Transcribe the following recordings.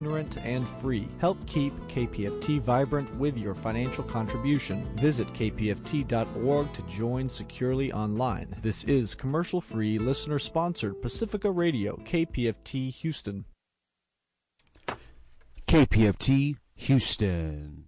ignorant and free. Help keep KPFT vibrant with your financial contribution. Visit kpft.org to join securely online. This is commercial free, listener sponsored Pacifica Radio, KPFT Houston. KPFT Houston.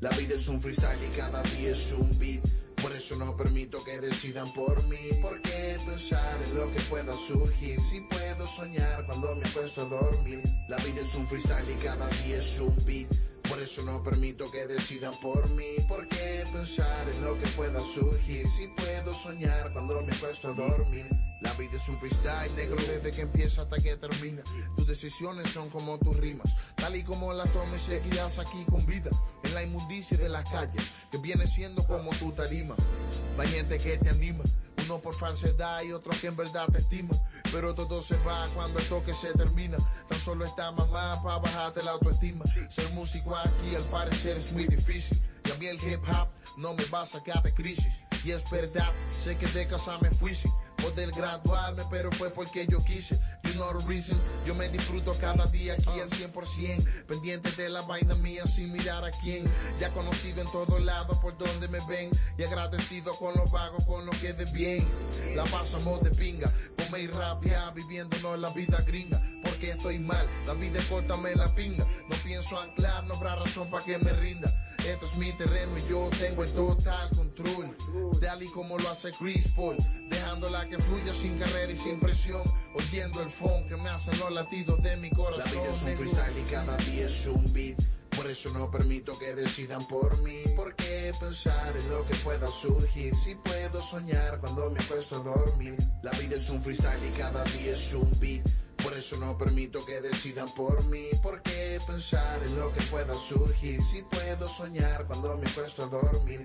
La vida es un freestyle y cada día es un beat. Por eso no permito que decidan por mí. ¿Por qué pensar en lo que pueda surgir? Si puedo soñar cuando me acuesto a dormir. La vida es un freestyle y cada día es un beat. Por eso no permito que decidan por mí. ¿Por qué pensar en lo que pueda surgir? Si puedo soñar cuando me acuesto a dormir. La vida es un freestyle negro desde que empieza hasta que termina. Tus decisiones son como tus rimas. Tal y como las tomes seguirás aquí con vida. La inmundicia de las calles, que viene siendo como tu tarima. Hay gente que te anima. Uno por falsedad y otro que en verdad te estima. Pero todo se va cuando el toque se termina. Tan solo está mamá para bajarte la autoestima. Ser músico aquí al parecer es muy difícil. Y a mí el hip hop no me va a sacar de crisis. Y es verdad, sé que de casa me fui poder graduarme, pero fue porque yo quise. You know the reason, yo me disfruto cada día aquí al 100%, pendiente de la vaina mía sin mirar a quién. Ya conocido en todos lados por donde me ven y agradecido con los vagos, con lo que de bien. La pasamos de pinga, come y rabia, viviéndonos la vida gringa. Porque estoy mal, la vida es corta, me la pinga. No pienso anclar, no habrá razón para que me rinda. Esto es mi terreno y yo tengo el total control. Dale como lo hace Chris Paul, dejándola que fluya sin carrera y sin presión. Oyendo el phone que me hacen los latidos de mi corazón. La vida es un freestyle y cada día es un beat. Por eso no permito que decidan por mí. ¿Por qué pensar en lo que pueda surgir? Si puedo soñar cuando me acuesto a dormir. La vida es un freestyle y cada día es un beat. Por eso no permito que decidan por mí. ¿Por qué pensar en lo que pueda surgir? Si puedo soñar cuando me acuesto a dormir.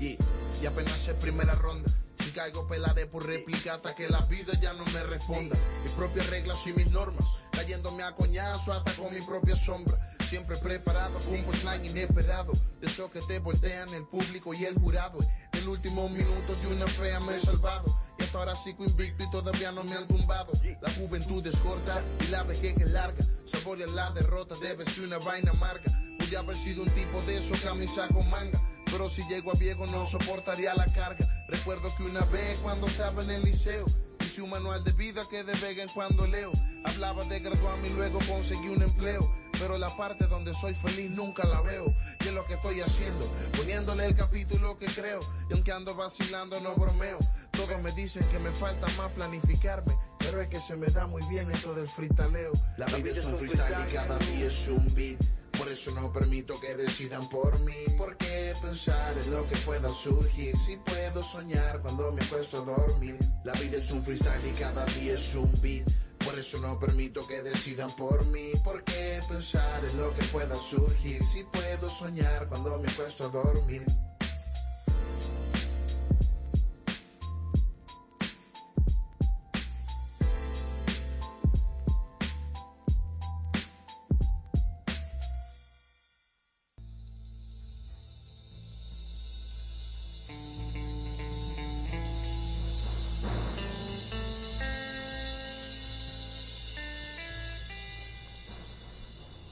Yeah. Y apenas es primera ronda. Si caigo pelaré por réplica hasta que la vida ya no me responda. Mis propias reglas y mis normas. Cayéndome a coñazo hasta con mi propia sombra. Siempre preparado un punchline inesperado. De esos que te voltean el público y el jurado. El último minuto de una fea me he salvado. Hasta ahora sigo invicto y todavía no me han tumbado. La juventud es corta y la vejez es larga. Saborear la derrota debe ser una vaina amarga. A haber sido un tipo de esos camisa con manga. Pero si llego a viejo no soportaría la carga. Recuerdo que una vez cuando estaba en el liceo hice un manual de vida que de vez en cuando leo. Hablaba de graduarme y luego conseguí un empleo. Pero la parte donde soy feliz nunca la veo. Y es lo que estoy haciendo, poniéndole el capítulo que creo. Y aunque ando vacilando, no bromeo. Todos me dicen que me falta más planificarme. Pero es que se me da muy bien esto del freestaleo. La vida es un freestyle y cada día es un beat. Por eso no permito que decidan por mí. ¿Por qué pensar en lo que pueda surgir? Si puedo soñar cuando me acuesto a dormir. La vida es un freestyle y cada día es un beat. Por eso no permito que decidan por mí. ¿Por qué pensar en lo que pueda surgir? Si puedo soñar cuando me acuesto a dormir.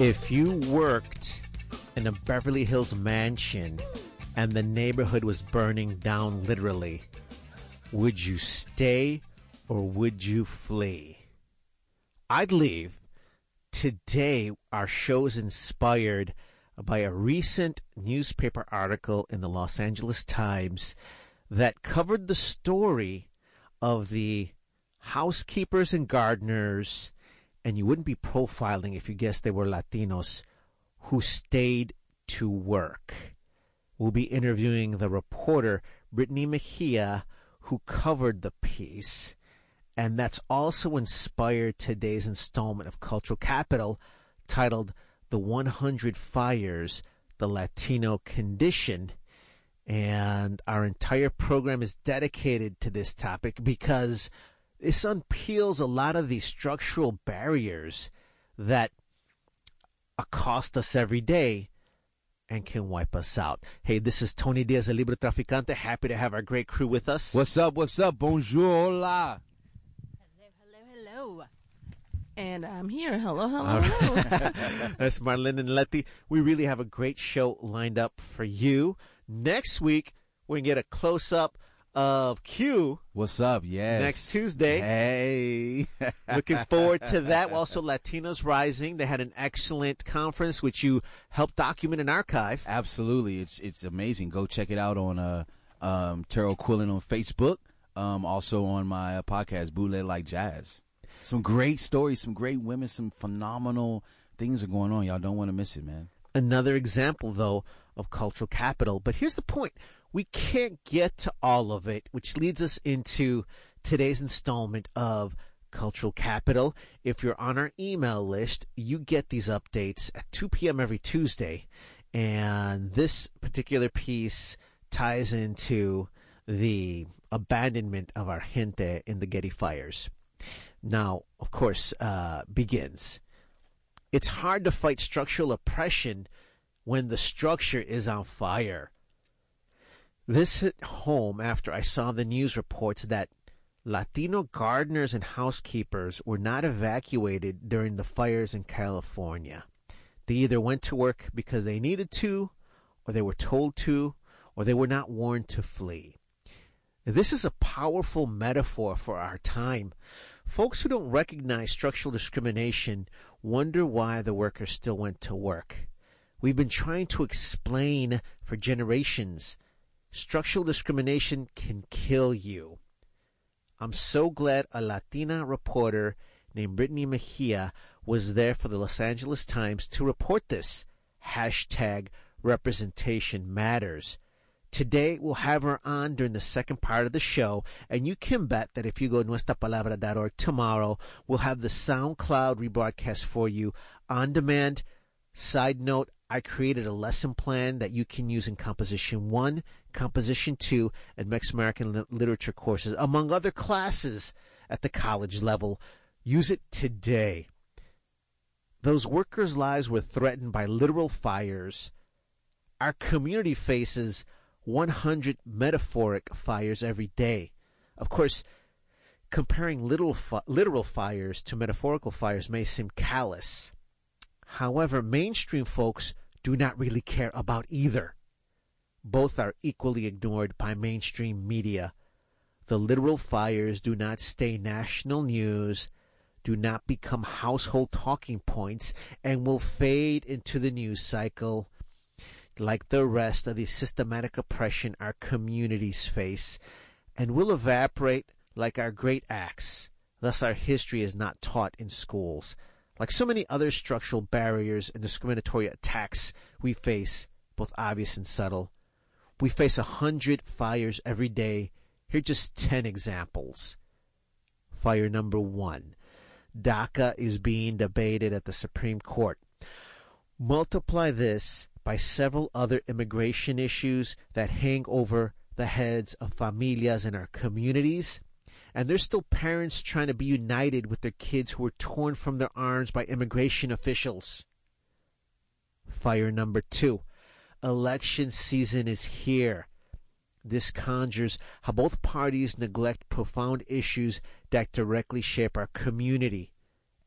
If you worked in a Beverly Hills mansion and the neighborhood was burning down literally, would you stay or would you flee? I'd leave. Today, our show is inspired by a recent newspaper article in the Los Angeles Times that covered the story of the housekeepers and gardeners and you wouldn't be profiling if you guessed they were Latinos who stayed to work. We'll be interviewing the reporter, Brittany Mejia, who covered the piece. And that's also inspired today's installment of Cultural Capital titled The 100 Fires, The Latino Condition. And our entire program is dedicated to this topic because this unpeels a lot of these structural barriers that accost us every day and can wipe us out. Hey, this is Tony Diaz, the Librotraficante. Happy to have our great crew with us. What's up? What's up? Bonjour, hola. Hello, hello, hello. And I'm here. Hello, hello, hello. That's Marlene and Letty. We really have a great show lined up for you. Next week, we can get a close up of Q. What's up? Yes. Next Tuesday. Hey. Looking forward to that. Also, Latinos Rising. They had an excellent conference, which you helped document and archive. Absolutely. It's it's amazing. Go check it out on uh um Terrell Quillen on Facebook. Um also on my uh, podcast, Bootleg Like Jazz. Some great stories, some great women, some phenomenal things are going on. Y'all don't want to miss it, man. Another example, though, of cultural capital. But here's the point. We can't get to all of it, which leads us into today's installment of Cultural Capital. If you're on our email list, you get these updates at 2 p.m. every Tuesday. And this particular piece ties into the abandonment of our gente in the Getty fires. Now, of course, uh, begins. It's hard to fight structural oppression when the structure is on fire. This hit home after I saw the news reports that Latino gardeners and housekeepers were not evacuated during the fires in California. They either went to work because they needed to, or they were told to, or they were not warned to flee. This is a powerful metaphor for our time. Folks who don't recognize structural discrimination wonder why the workers still went to work. We've been trying to explain for generations structural discrimination can kill you. I'm so glad a Latina reporter named Brittany Mejia was there for the Los Angeles Times to report this. Hashtag representation matters. Today we'll have her on during the second part of the show, and you can bet that if you go to nuestrapalabra.org tomorrow, we'll have the SoundCloud rebroadcast for you on demand. Side note, I created a lesson plan that you can use in Composition 1, Composition 2, and Mexican American Literature courses, among other classes at the college level. Use it today. Those workers' lives were threatened by literal fires. Our community faces 100 metaphoric fires every day. Of course, comparing literal, fi- literal fires to metaphorical fires may seem callous. However, mainstream folks do not really care about either. Both are equally ignored by mainstream media. The literal fires do not stay national news, do not become household talking points, and will fade into the news cycle like the rest of the systematic oppression our communities face, and will evaporate like our great acts. Thus, our history is not taught in schools. Like so many other structural barriers and discriminatory attacks we face, both obvious and subtle, we face a hundred fires every day. Here are just ten examples. Fire number one. DACA is being debated at the Supreme Court. Multiply this by several other immigration issues that hang over the heads of familias in our communities. And there's still parents trying to be united with their kids who were torn from their arms by immigration officials. Fire number two. Election season is here. This conjures how both parties neglect profound issues that directly shape our community.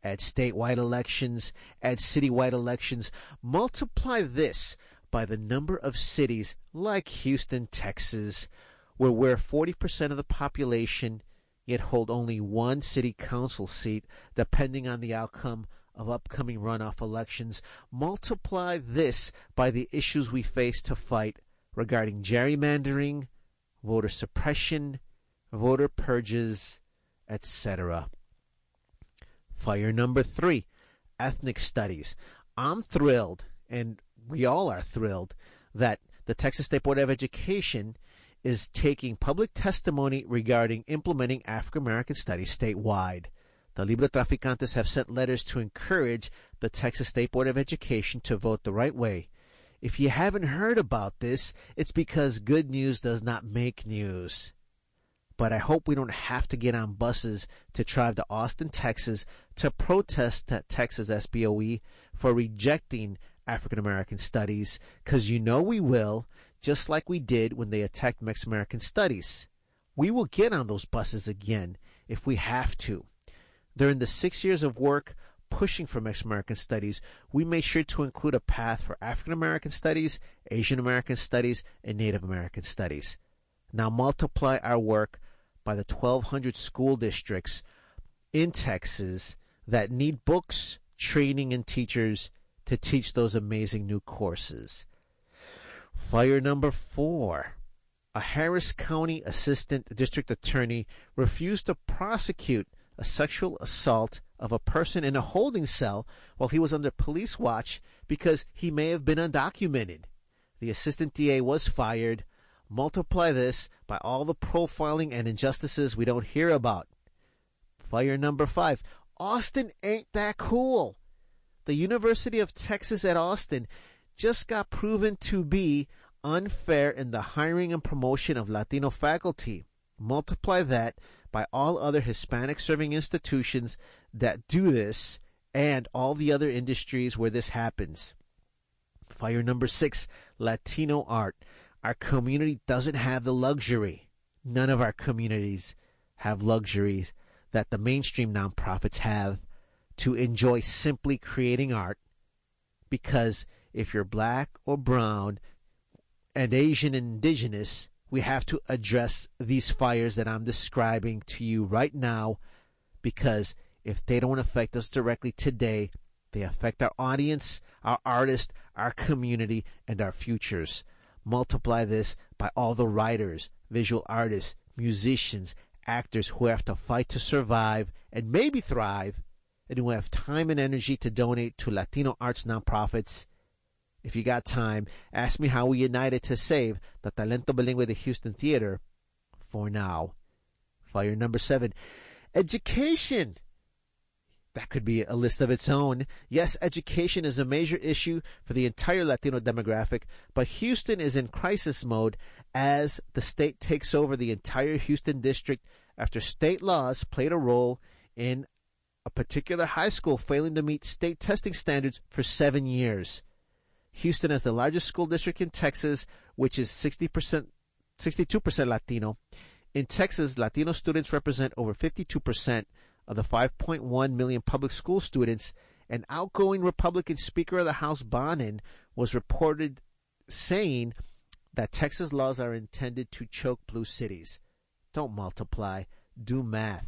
At statewide elections, at citywide elections, multiply this by the number of cities like Houston, Texas, where we're 40% of the population, yet hold only one city council seat, depending on the outcome of upcoming runoff elections. Multiply this by the issues we face to fight regarding gerrymandering, voter suppression, voter purges, etc. Fire number three, ethnic studies. I'm thrilled, and we all are thrilled, that the Texas State Board of Education is taking public testimony regarding implementing African American studies statewide. The Librotraficantes have sent letters to encourage the Texas State Board of Education to vote the right way. If you haven't heard about this, it's because good news does not make news. But I hope we don't have to get on buses to drive to Austin, Texas to protest at Texas SBOE for rejecting African American studies, because you know we will, just like we did when they attacked Mexican American studies. We will get on those buses again if we have to. During the six years of work pushing for Mexican American studies, we made sure to include a path for African American studies, Asian American studies, and Native American studies. Now multiply our work by the 1,200 school districts in Texas that need books, training, and teachers to teach those amazing new courses. Fire number four. A Harris County Assistant District Attorney refused to prosecute a sexual assault of a person in a holding cell while he was under police watch because he may have been undocumented. The assistant DA was fired. Multiply this by all the profiling and injustices we don't hear about. Fire number five. Austin ain't that cool. The University of Texas at Austin just got proven to be unfair in the hiring and promotion of Latino faculty. Multiply that by all other Hispanic serving institutions that do this and all the other industries where this happens. Fire number six Latino art. Our community doesn't have the luxury. None of our communities have luxuries that the mainstream nonprofits have to enjoy simply creating art because if you're black or brown and Asian indigenous, we have to address these fires that I'm describing to you right now because if they don't affect us directly today, they affect our audience, our artists, our community, and our futures. Multiply this by all the writers, visual artists, musicians, actors who have to fight to survive and maybe thrive, and who have time and energy to donate to Latino arts nonprofits. If you got time, ask me how we united to save the Talento Bilingüe de Houston Theater for now. Fire number seven. Education. That could be a list of its own. Yes, education is a major issue for the entire Latino demographic, but Houston is in crisis mode as the state takes over the entire Houston district after state laws played a role in a particular high school failing to meet state testing standards for seven years. Houston is the largest school district in Texas, which is 60%, 62% Latino. In Texas, Latino students represent over 52% of the 5.1 million public school students An outgoing Republican Speaker of the House, Bonnen, was reported saying that Texas laws are intended to choke blue cities. Don't multiply, do math.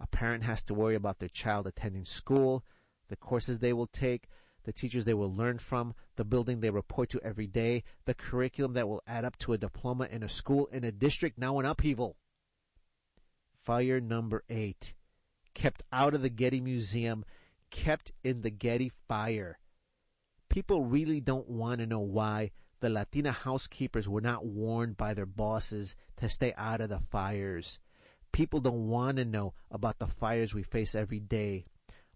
A parent has to worry about their child attending school, the courses they will take, the teachers they will learn from, the building they report to every day, the curriculum that will add up to a diploma in a school in a district now in upheaval. Fire number eight. Kept out of the Getty Museum, kept in the Getty fire. People really don't want to know why the Latina housekeepers were not warned by their bosses to stay out of the fires. People don't want to know about the fires we face every day.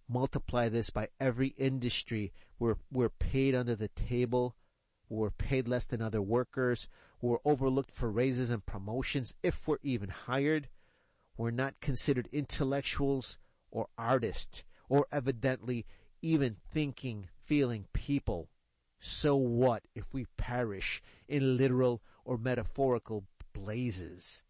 Multiply this by every industry. We're, we're paid under the table. We're paid less than other workers. We're overlooked for raises and promotions if we're even hired. We're not considered intellectuals or artists or evidently even thinking, feeling people. So what if we perish in literal or metaphorical blazes?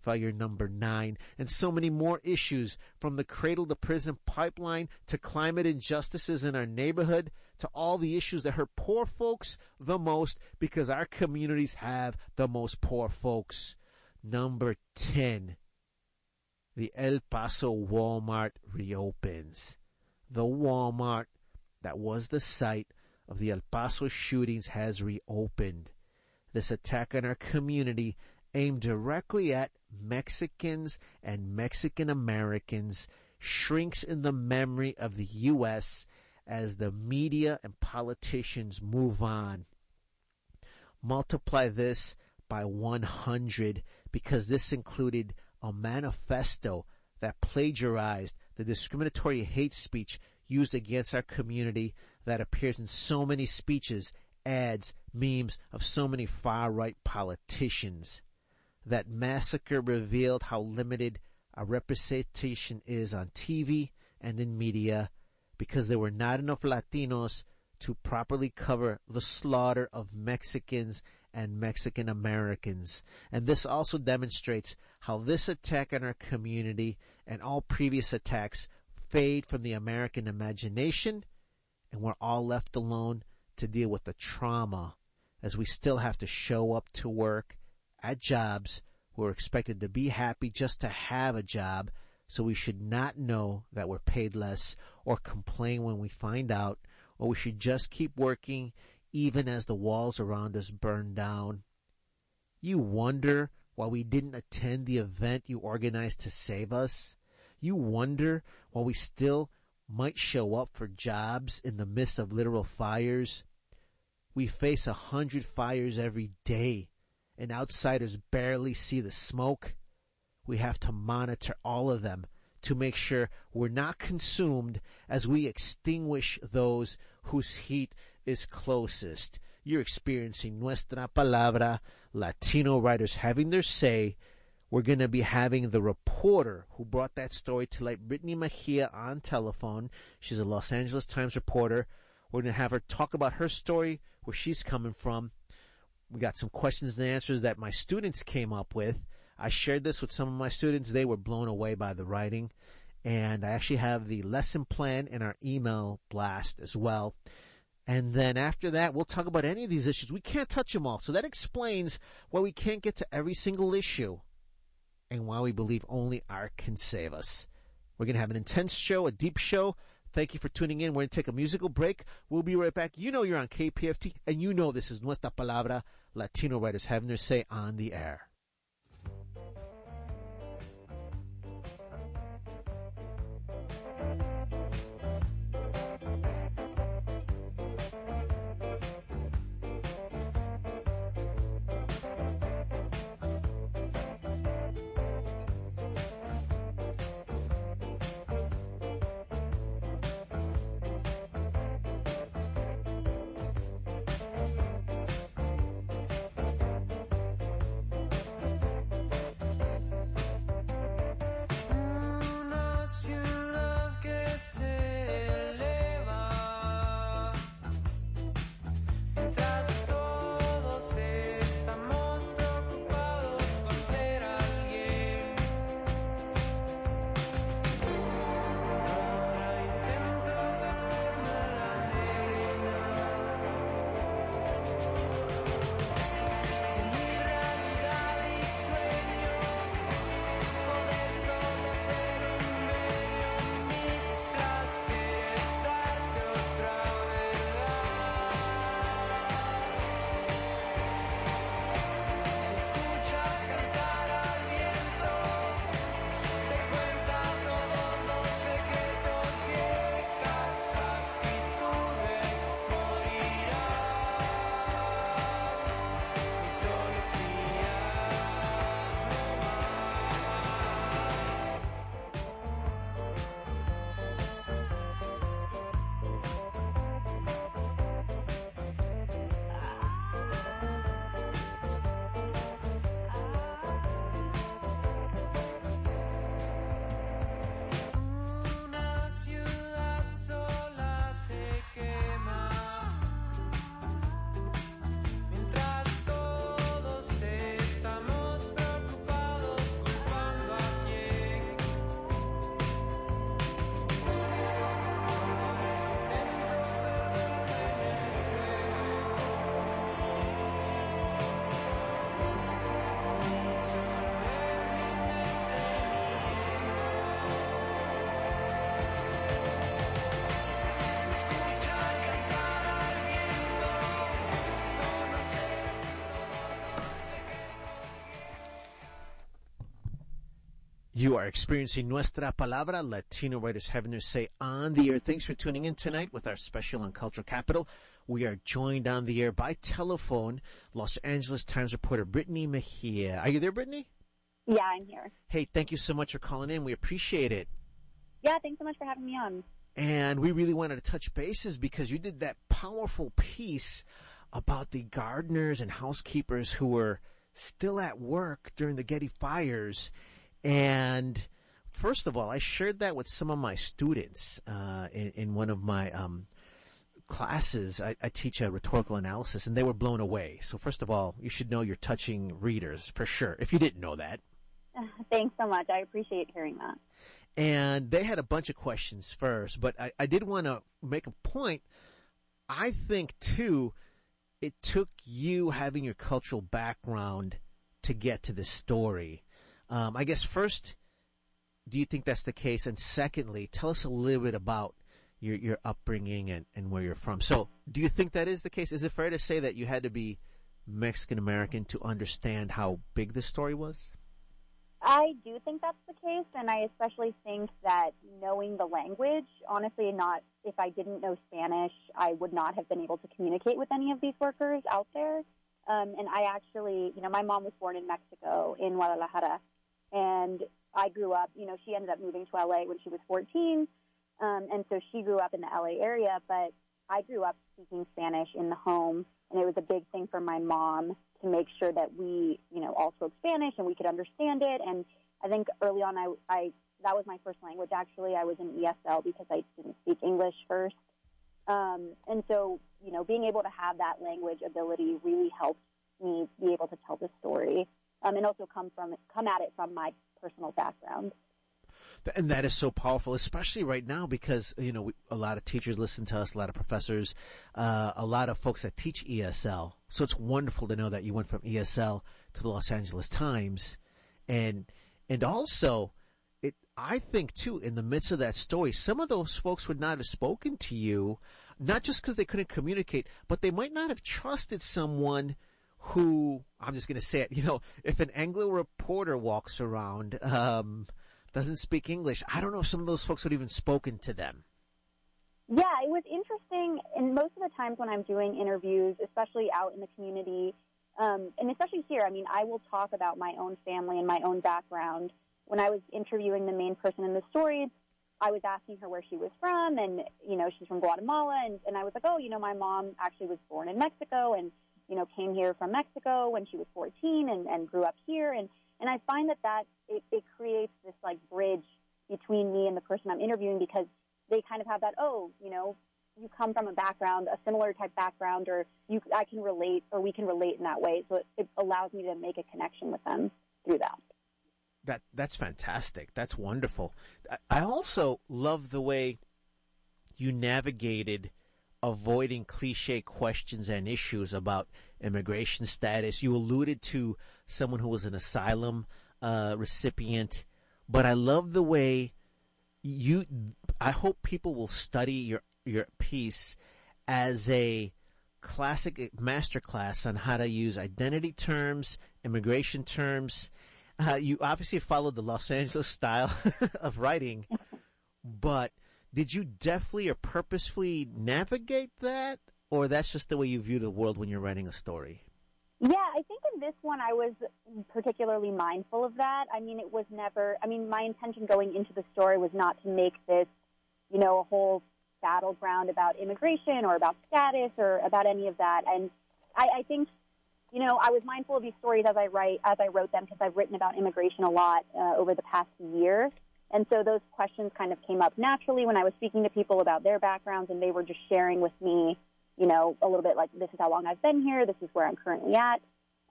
Fire number nine, and so many more issues from the cradle to prison pipeline to climate injustices in our neighborhood to all the issues that hurt poor folks the most because our communities have the most poor folks. Number 10, the El Paso Walmart reopens. The Walmart that was the site of the El Paso shootings has reopened. This attack on our community aimed directly at Mexicans and Mexican Americans shrinks in the memory of the U.S. as the media and politicians move on. Multiply this by 100 because this included a manifesto that plagiarized the discriminatory hate speech used against our community that appears in so many speeches, ads, memes of so many far right politicians. That massacre revealed how limited our representation is on TV and in media because there were not enough Latinos to properly cover the slaughter of Mexicans and Mexican Americans. And this also demonstrates how this attack on our community and all previous attacks fade from the American imagination and we're all left alone to deal with the trauma as we still have to show up to work at jobs we're expected to be happy just to have a job so we should not know that we're paid less or complain when we find out or we should just keep working even as the walls around us burn down. You wonder why we didn't attend the event you organized to save us? You wonder why we still might show up for jobs in the midst of literal fires? We face a hundred fires every day and outsiders barely see the smoke. We have to monitor all of them to make sure we're not consumed as we extinguish those whose heat is closest. You're experiencing Nuestra Palabra, Latino writers having their say. We're going to be having the reporter who brought that story to light, Brittany Mejia, on telephone. She's a Los Angeles Times reporter. We're going to have her talk about her story, where she's coming from. We got some questions and answers that my students came up with. I shared this with some of my students. They were blown away by the writing. And I actually have the lesson plan in our email blast as well. And then after that, we'll talk about any of these issues. We can't touch them all. So that explains why we can't get to every single issue and why we believe only art can save us. We're going to have an intense show, a deep show. Thank you for tuning in. We're going to take a musical break. We'll be right back. You know you're on KPFT, and you know this is Nuestra Palabra, Latino writers having their say on the air. You are experiencing Nuestra Palabra, Latino Writers Having Their Say on the air. Thanks for tuning in tonight with our special on Cultural Capital. We are joined on the air by telephone, Los Angeles Times reporter Brittany Mejia. Are you there, Brittany? Yeah, I'm here. Hey, thank you so much for calling in. We appreciate it. Yeah, thanks so much for having me on. And we really wanted to touch bases because you did that powerful piece about the gardeners and housekeepers who were still at work during the Getty fires. And first of all, I shared that with some of my students uh, in, in, one of my um, classes. I, I, teach a rhetorical analysis, and they were blown away. So first of all, you should know you're touching readers for sure. If you didn't know that. Thanks so much. I appreciate hearing that. And they had a bunch of questions first, but I, I did want to make a point. I think too, it took you having your cultural background to get to this story. Um, I guess first, do you think that's the case? And secondly, tell us a little bit about your your upbringing and, and where you're from. So, do you think that is the case? Is it fair to say that you had to be Mexican American to understand how big the story was? I do think that's the case, and I especially think that knowing the language, honestly, not if I didn't know Spanish, I would not have been able to communicate with any of these workers out there. Um, and I actually, you know, my mom was born in Mexico, in Guadalajara, and I grew up, you know, she ended up moving to LA when she was 14. Um, and so she grew up in the LA area, but I grew up speaking Spanish in the home. And it was a big thing for my mom to make sure that we, you know, all spoke Spanish and we could understand it. And I think early on, I, I that was my first language. Actually, I was in ESL because I didn't speak English first. Um, and so, you know, being able to have that language ability really helped me be able to tell the story um, and also come from come at it from my personal background. And that is so powerful, especially right now because you know we, a lot of teachers listen to us, a lot of professors, uh, a lot of folks that teach ESL. So it's wonderful to know that you went from ESL to the Los Angeles Times, and and also it. I think too, in the midst of that story, some of those folks would not have spoken to you, not just because they couldn't communicate, but they might not have trusted someone who I'm just going to say it. You know, if an Anglo reporter walks around, um, doesn't speak English, I don't know if some of those folks would even spoken to them. Yeah, it was interesting. And most of the times when I'm doing interviews, especially out in the community, um, and especially here, I mean, I will talk about my own family and my own background. When I was interviewing the main person in the story, I was asking her where she was from, and you know, she's from Guatemala, and, and I was like, oh, you know, my mom actually was born in Mexico, and you know, came here from Mexico when she was 14 and, and grew up here. And, and I find that that it, it creates this like bridge between me and the person I'm interviewing because they kind of have that, oh, you know, you come from a background, a similar type background, or you, I can relate, or we can relate in that way. So it, it allows me to make a connection with them through that. That that's fantastic. That's wonderful. I also love the way you navigated avoiding cliche questions and issues about immigration status. You alluded to someone who was an asylum uh, recipient, but I love the way you. I hope people will study your your piece as a classic masterclass on how to use identity terms, immigration terms. Uh, you obviously followed the Los Angeles style of writing, but did you deftly or purposefully navigate that, or that's just the way you view the world when you're writing a story? Yeah, I think in this one I was particularly mindful of that. I mean, it was never, I mean, my intention going into the story was not to make this, you know, a whole battleground about immigration or about status or about any of that. And I, I think, you know, I was mindful of these stories as I write, as I wrote them because I've written about immigration a lot uh, over the past year. And so those questions kind of came up naturally when I was speaking to people about their backgrounds, and they were just sharing with me, you know, a little bit like, this is how long I've been here, this is where I'm currently at.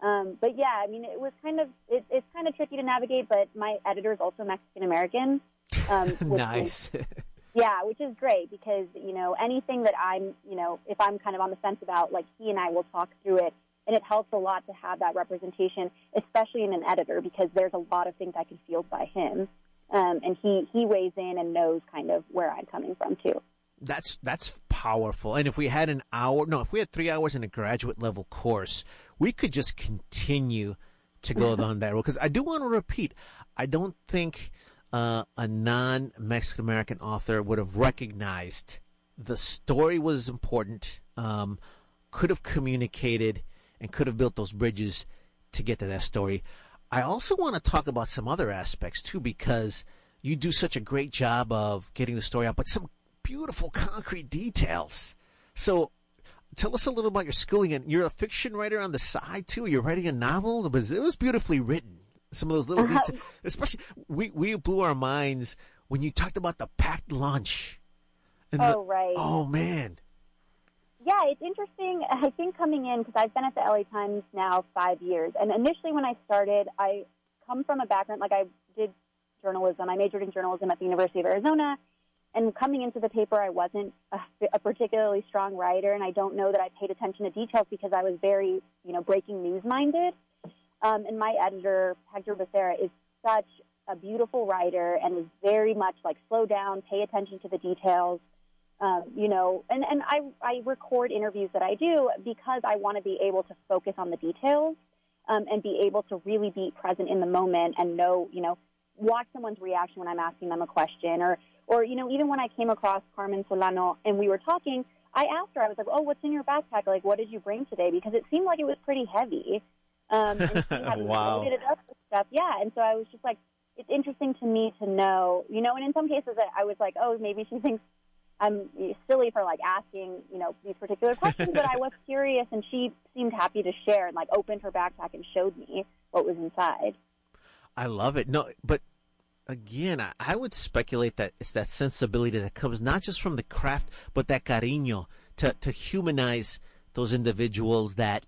Um, but yeah, I mean, it was kind of, it, it's kind of tricky to navigate, but my editor is also Mexican American. Um, nice. Is, yeah, which is great because, you know, anything that I'm, you know, if I'm kind of on the fence about, like, he and I will talk through it. And it helps a lot to have that representation, especially in an editor, because there's a lot of things I can feel by him. Um, and he, he weighs in and knows kind of where I'm coming from too. That's that's powerful. And if we had an hour, no, if we had three hours in a graduate level course, we could just continue to go down that road because I do want to repeat. I don't think uh, a non Mexican American author would have recognized the story was important, um, could have communicated, and could have built those bridges to get to that story. I also want to talk about some other aspects too because you do such a great job of getting the story out, but some beautiful concrete details. So tell us a little about your schooling and you're a fiction writer on the side too. You're writing a novel, but it was beautifully written. Some of those little Uh-huh. details, especially we we blew our minds when you talked about the packed lunch. And the- Oh, right. oh man. Yeah, it's interesting. I think coming in because I've been at the LA Times now five years, and initially when I started, I come from a background like I did journalism. I majored in journalism at the University of Arizona, and coming into the paper, I wasn't a, a particularly strong writer, and I don't know that I paid attention to details because I was very, you know, breaking news minded. Um, and my editor, Hector Becerra, is such a beautiful writer and is very much like slow down, pay attention to the details um, you know, and, and I, I record interviews that I do because I want to be able to focus on the details um, and be able to really be present in the moment and know, you know, watch someone's reaction when I'm asking them a question or, or, you know, even when I came across Carmen Solano and we were talking, I asked her, I was like, oh, what's in your backpack? Like, what did you bring today? Because it seemed like it was pretty heavy. Um, and she had Wow. loaded it up with stuff. Yeah. And so I was just like, it's interesting to me to know, you know, and in some cases I I was like, oh, maybe she thinks I'm silly for like asking, you know, these particular questions, but I was curious and she seemed happy to share and like opened her backpack and showed me what was inside. I love it. No, but again, I, I would speculate that it's that sensibility that comes not just from the craft, but that cariño to to humanize those individuals that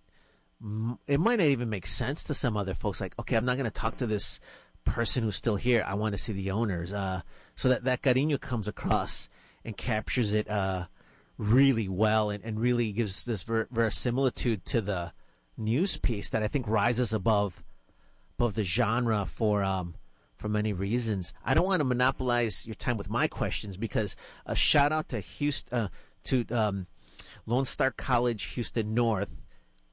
it might not even make sense to some other folks. Like, okay, I'm not going to talk to this person who's still here. I want to see the owners. Uh, so that that cariño comes across and captures it uh, really well, and, and really gives this ver- verisimilitude to the news piece that I think rises above above the genre for um for many reasons. I don't want to monopolize your time with my questions because a shout out to Houston uh, to um, Lone Star College Houston North,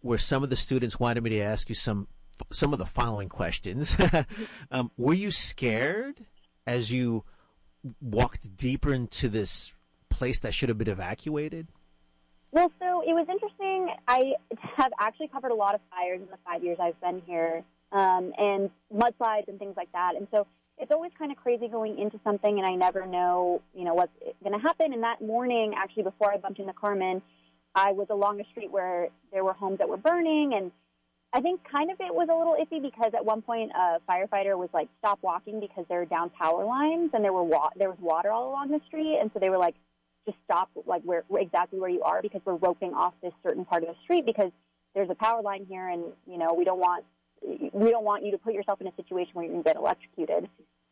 where some of the students wanted me to ask you some some of the following questions. um, were you scared as you walked deeper into this place that should have been evacuated? Well, so it was interesting. I have actually covered a lot of fires in the five years I've been here, um, and mudslides and things like that. And so it's always kind of crazy going into something, and I never know, you know, what's going to happen. And that morning, actually, before I bumped into Carmen, I was along a street where there were homes that were burning, and I think kind of it was a little iffy because at one point a firefighter was like, "Stop walking," because there were down power lines and there were wa- there was water all along the street, and so they were like, "Just stop, like where exactly where you are, because we're roping off this certain part of the street because there's a power line here, and you know we don't want we don't want you to put yourself in a situation where you can get electrocuted."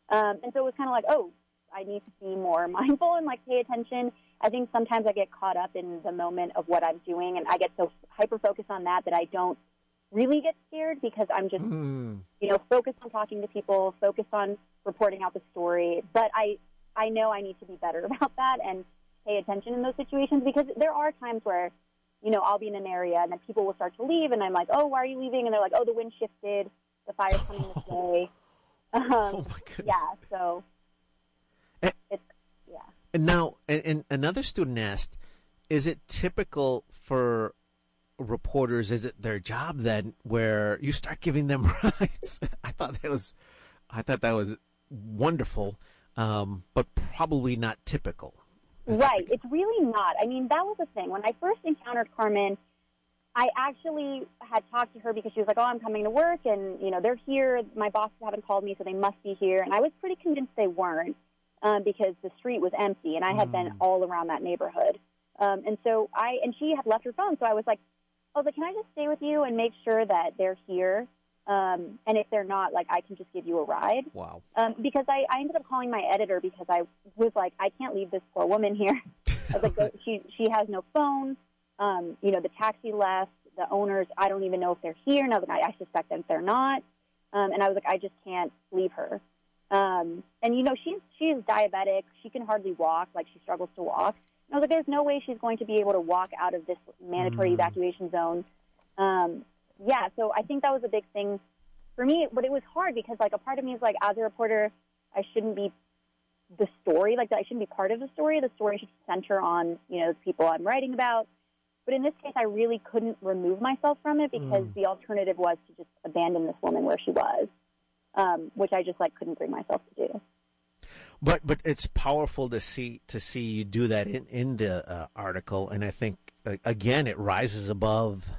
Um, and so it was kind of like, "Oh, I need to be more mindful and like pay attention." I think sometimes I get caught up in the moment of what I'm doing, and I get so hyper focused on that that I don't really get scared because I'm just Hmm. you know, focused on talking to people, focused on reporting out the story. But I, I know I need to be better about that and pay attention in those situations because there are times where, you know, I'll be in an area and then people will start to leave and I'm like, oh, why are you leaving? And they're like, oh, the wind shifted, the fire's coming this way. Um, Oh my goodness. yeah, so Eh. it's yeah. And now, and, and another student asked, is it typical for reporters, is it their job then, where you start giving them rights? I thought that was, I thought that was wonderful, um, but probably not typical. Is Right. It's really not. I mean, that was the thing. When I first encountered Carmen, I actually had talked to her because she was like, "Oh, I'm coming to work, and you know they're here. My bosses haven't called me, so they must be here." And I was pretty convinced they weren't um, because the street was empty, and I had been all around that neighborhood. Um, and so I and she had left her phone, so I was like, "I was like, can I just stay with you and make sure that they're here? Um, and if they're not, like, I can just give you a ride." Wow. um, because I, I ended up calling my editor because I was like, I can't leave this poor woman here. I was like, she she has no phone. Um, you know, the taxi left. The owners, I don't even know if they're here. Now like, I, I suspect that they're not. Um, and I was like, I just can't leave her. Um, and you know, she's she's diabetic. She can hardly walk. Like she struggles to walk. Was like, there's no way she's going to be able to walk out of this mandatory evacuation zone. Um, yeah, so I think that was a big thing for me, but it was hard because like a part of me is like, as a reporter, I shouldn't be the story, like I shouldn't be part of the story. The story should center on you know the people I'm writing about. But in this case, I really couldn't remove myself from it because Mm. the alternative was to just abandon this woman where she was, um, which I just like couldn't bring myself to do. But but it's powerful to see to see you do that in in the uh, article, and I think uh, again it rises above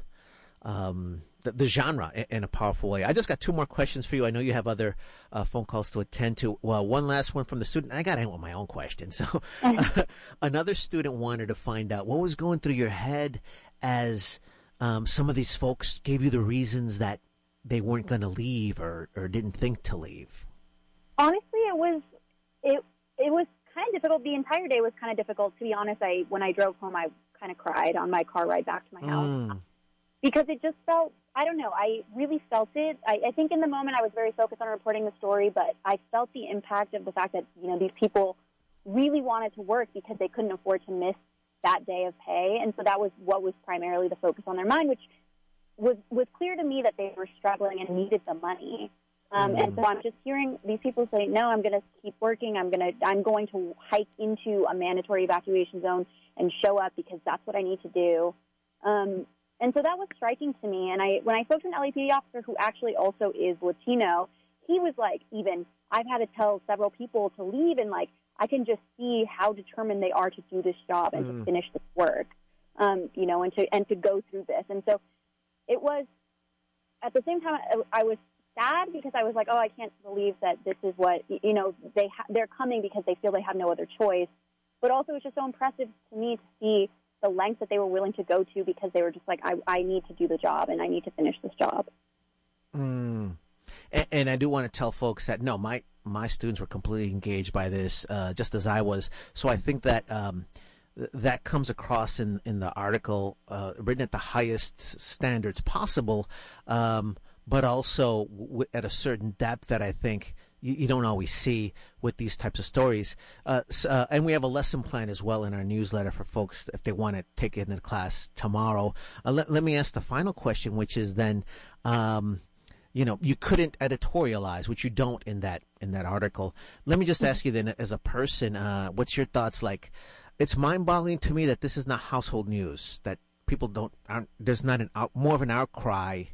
um, the, the genre in, in a powerful way. I just got two more questions for you. I know you have other uh, phone calls to attend to. Well, one last one from the student. I got to end with my own question. So another student wanted to find out what was going through your head as um, some of these folks gave you the reasons that they weren't going to leave or, or didn't think to leave. honestly, it was it it was kind of difficult. The entire day was kind of difficult. To be honest, I when I drove home, I kind of cried on my car ride back to my house Mm. because it just felt I don't know. I really felt it. I, I think in the moment I was very focused on reporting the story, but I felt the impact of the fact that you know these people really wanted to work because they couldn't afford to miss that day of pay, and so that was what was primarily the focus on their mind, which was was clear to me that they were struggling and needed the money. Um, And so I'm just hearing these people say, "No, I'm going to keep working. I'm going to I'm going to hike into a mandatory evacuation zone and show up because that's what I need to do." Um, and so that was striking to me. And I when I spoke to an LAPD officer who actually also is Latino, he was like, "Even I've had to tell several people to leave, and like I can just see how determined they are to do this job and to finish this work, um, you know, and to and to go through this." And so it was at the same time I, I was sad because I was like, oh, I can't believe that this is what you know they ha- they're coming because they feel they have no other choice. But also, it's just so impressive to me to see the lengths that they were willing to go to because they were just like, I, I need to do the job and I need to finish this job. Mm. And, and I do want to tell folks that no, my my students were completely engaged by this, uh, just as I was. So I think that um, that comes across in in the article, uh, written at the highest standards possible, um, but also w- at a certain depth that I think. You, you don't always see with these types of stories, uh, s- uh, and we have a lesson plan as well in our newsletter for folks if they want to take it in the class tomorrow. Uh, let, let me ask the final question, which is then, um, you know you couldn't editorialize which you don't in that in that article let me just ask you then as a person uh, what's your thoughts like it's mind-boggling to me that this is not household news that people don't aren't there's not an out, more of an outcry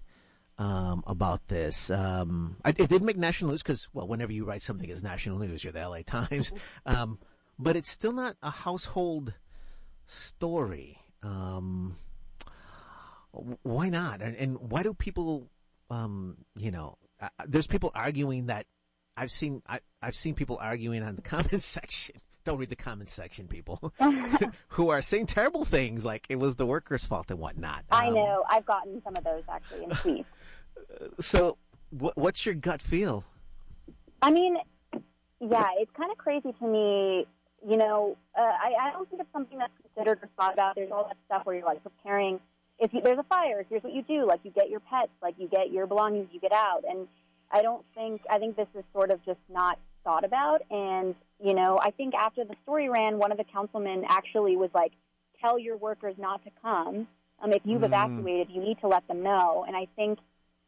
um, about this um, I, it did make national news because well whenever you write something as national news you're the la times um, but it's still not a household story um, why not and, and why do people um, you know, uh, there's people arguing that I've seen I, I've seen people arguing on the comments section. Don't read the comments section, people who are saying terrible things like it was the workers' fault and whatnot. I Um, know. I've gotten some of those actually in tweets. So, what, what's your gut feel? I mean, yeah, it's kind of crazy to me. You know, uh, I, I don't think it's something that's considered or thought about. There's all that stuff where you're like preparing. If you, there's a fire, here's what you do. Like you get your pets, like you get your belongings, you get out. And I don't think I think this is sort of just not thought about. And you know, I think after the story ran, one of the councilmen actually was like, "Tell your workers not to come. Um, if you've Mm. evacuated, you need to let them know." And I think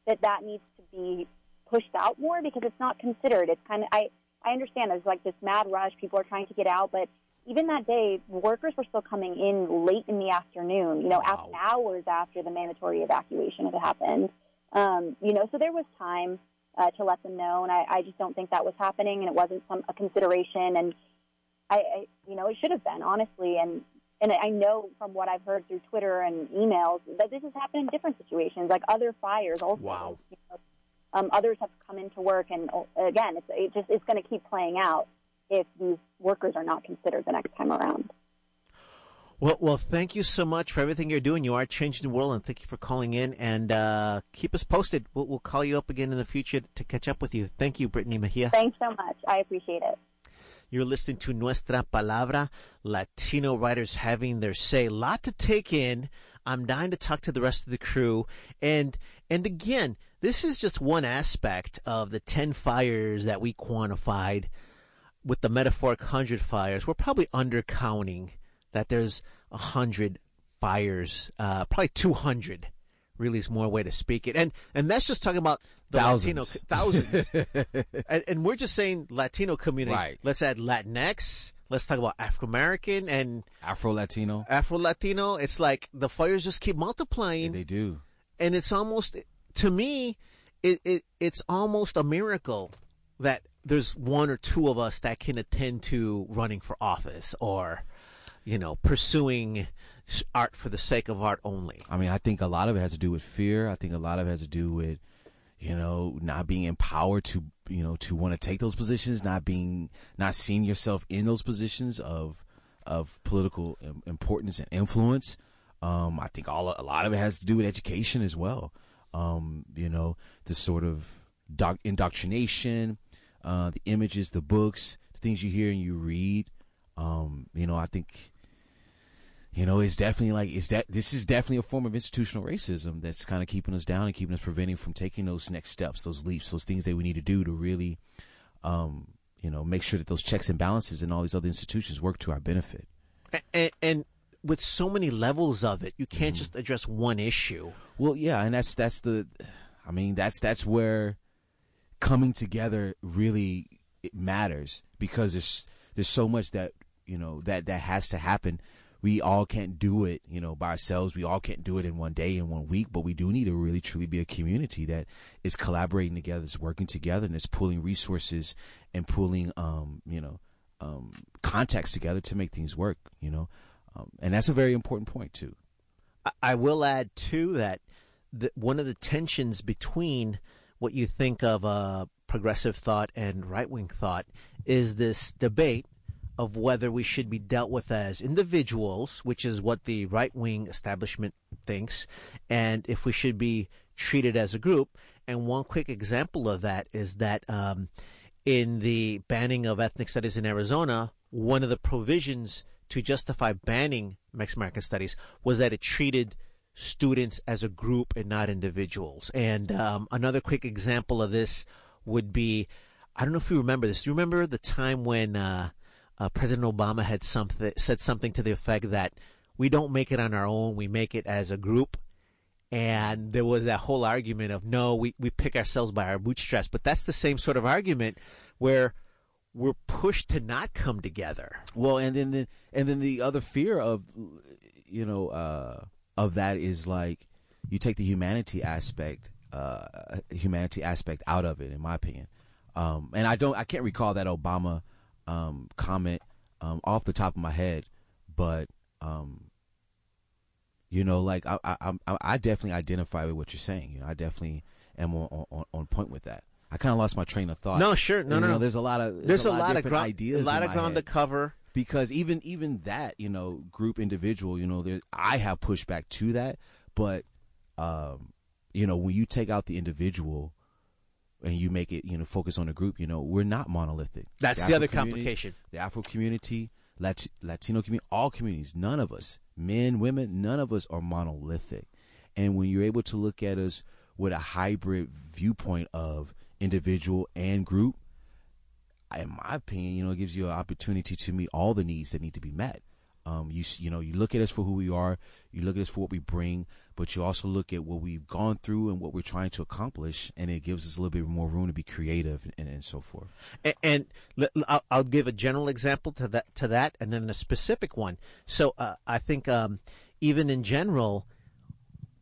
that that needs to be pushed out more because it's not considered. It's kind of I I understand there's like this mad rush. People are trying to get out, but even that day, workers were still coming in late in the afternoon. You know, Wow. hours after the mandatory evacuation had happened. Um, you know, so there was time uh, to let them know, and I, I just don't think that was happening, and it wasn't some a consideration. And I, I you know, it should have been honestly, and and I know from what I've heard through Twitter and emails that this has happened in different situations, like other fires also. Wow. You know, um, others have come into work, and uh, again, it's it just it's going to keep playing out if these workers are not considered the next time around. Well, well, thank you so much for everything you're doing. You are changing the world, and thank you for calling in. And uh, keep us posted. We'll, we'll call you up again in the future to catch up with you. Thank you, Brittany Mejia. Thanks so much. I appreciate it. You're listening to Nuestra Palabra, Latino writers having their say. Lot to take in. I'm dying to talk to the rest of the crew. And and again, this is just one aspect of the 10 fires that we quantified with the metaphoric 100 fires. We're probably undercounting that there's 100 fires, uh, probably 200 really is more way to speak it. And and that's just talking about the Thousands. Latino thousands. and, and we're just saying Latino community. Right. Let's add Latinx. Let's talk about African American and Afro Latino. Afro Latino. It's like the fires just keep multiplying They do. and it's almost to me it, it it's almost a miracle that there's one or two of us that can attend to running for office or you know pursuing art for the sake of art only I mean, I think a lot of it has to do with fear. I think a lot of it has to do with, you know, not being empowered to, you know, to want to take those positions, not being, not seeing yourself in those positions of, of political importance and influence. Um, I think all a lot of it has to do with education as well. Um, you know, the sort of doc- indoctrination, uh, the images, the books, the things you hear and you read. Um, you know, I think you know, it's definitely like it's that this is definitely a form of institutional racism that's kind of keeping us down and keeping us preventing from taking those next steps, those leaps, those things that we need to do to really, um, you know, make sure that those checks and balances and all these other institutions work to our benefit. and, and with so many levels of it you can't just address one issue Well, yeah, and that's that's the, I mean, that's that's where coming together really it matters because there's there's so much that you know that that has to happen. We all can't do it, you know, by ourselves. We all can't do it in one day, in one week. But we do need to really, truly be a community that is collaborating together, is working together, and is pulling resources and pulling, um, you know, um, contacts together to make things work. You know, um, and that's a very important point too. I- will add too that the, one of the tensions between what you think of uh, progressive thought and right wing thought is this debate of whether we should be dealt with as individuals, which is what the right wing establishment thinks, and if we should be treated as a group. And one quick example of that is that um, in the banning of ethnic studies in Arizona, one of the provisions to justify banning Mexican American studies was that it treated students as a group and not individuals. And um, another quick example of this would be I don't know if you remember this. Do you remember the time when uh, uh, President Obama had something said something to the effect that we don't make it on our own, we make it as a group? And there was that whole argument of no, we, we pick ourselves by our bootstraps. But that's the same sort of argument where we're pushed to not come together. Well, and then the, and then the other fear of, you know, uh, of that is like you take the humanity aspect, uh, humanity aspect out of it, in my opinion. Um, and I don't, I can't recall that Obama um, comment um, off the top of my head, but um, you know, like I, I, I, I definitely identify with what you're saying. You know, I definitely am on, on, on point with that. I kind of lost my train of thought. No, sure, no, no, know, no. There's a lot of There's, a, lot, lot of different ground, ideas, a lot of ground to cover. because even even that you know group individual you know there I have pushback to that but um you know when you take out the individual and you make it you know focus on a group you know we're not monolithic That's the, Afro other complication. the Afro community Lat- Latino community all communities none of us men women none of us are monolithic and when you're able to look at us with a hybrid viewpoint of individual and group in my opinion, you know, it gives you an opportunity to meet all the needs that need to be met. Um, you you know, you look at us for who we are, you look at us for what we bring, but you also look at what we've gone through and what we're trying to accomplish, and it gives us a little bit more room to be creative and, and so forth. And, and I'll, I'll give a general example to that to that, and then a specific one. So uh, I think um, even in general,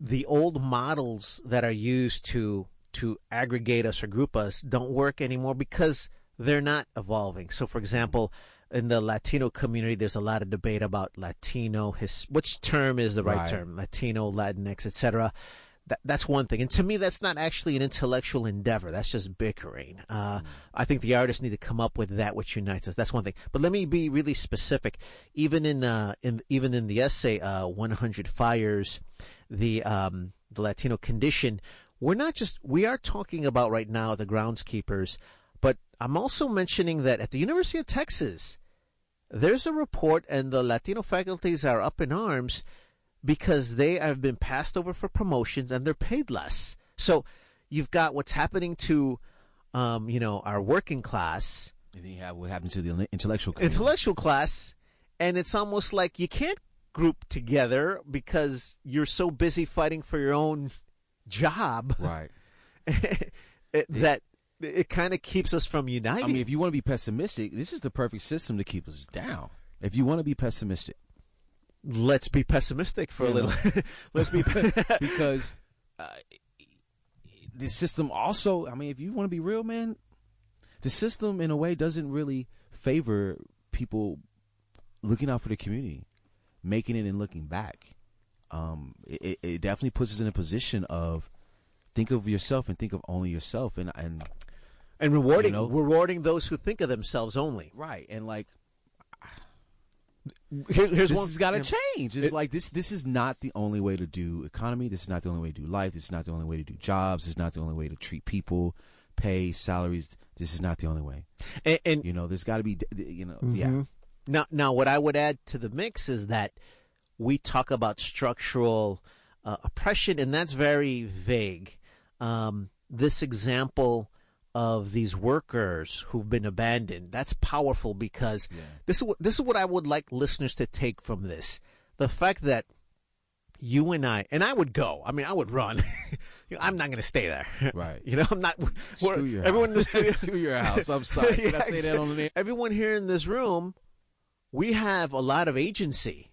the old models that are used to to aggregate us or group us don't work anymore because they're not evolving. So, for example, in the Latino community, there's a lot of debate about Latino. His which term is the right, Right. term? Latino, Latinx, etc. That, that's one thing, and to me, that's not actually an intellectual endeavor. That's just bickering. Uh, I think the artists need to come up with that which unites us. That's one thing. But let me be really specific. Even in, uh, in even in the essay, uh, 100 Fires, the um, the Latino condition, we're not just we are talking about right now the groundskeepers, I'm also mentioning that at the University of Texas, there's a report, and the Latino faculties are up in arms because they have been passed over for promotions and they're paid less. So you've got what's happening to, um, you know, our working class, And then you have what happened to the intellectual community. intellectual class, and it's almost like you can't group together because you're so busy fighting for your own job Right. that it kind of keeps us from uniting. I mean, if you want to be pessimistic, this is the perfect system to keep us down. If you want to be pessimistic, let's be pessimistic for a little. let's be. because uh, the system also, I mean, if you want to be real, man, the system in a way doesn't really favor people looking out for the community, making it and looking back. Um, it, it definitely puts us in a position of think of yourself and think of only yourself, and and and rewarding You know? rewarding those who think of themselves only. right, and like Here, here's this one. has got to change. It's It- like this. This is not the only way to do economy. This is not the only way to do life. This is not the only way to do jobs. This is not the only way to treat people, pay salaries. This is not the only way. And, and You know, there's got to be. You know, yeah, Mhm. Now, now, what I would add to the mix is that we talk about structural uh, oppression, and that's very vague. Um, this example of these workers who've been abandoned that's powerful because this is what this is what I would like listeners to take from this: the fact that you and I, and I would go. I mean, I would run. You know, I'm not going to stay there. Right. You know, I'm not. we're- Screw your everyone in the studio. Your house. I'm sorry. Can I say that on the air? Everyone here in this room, we have a lot of agency.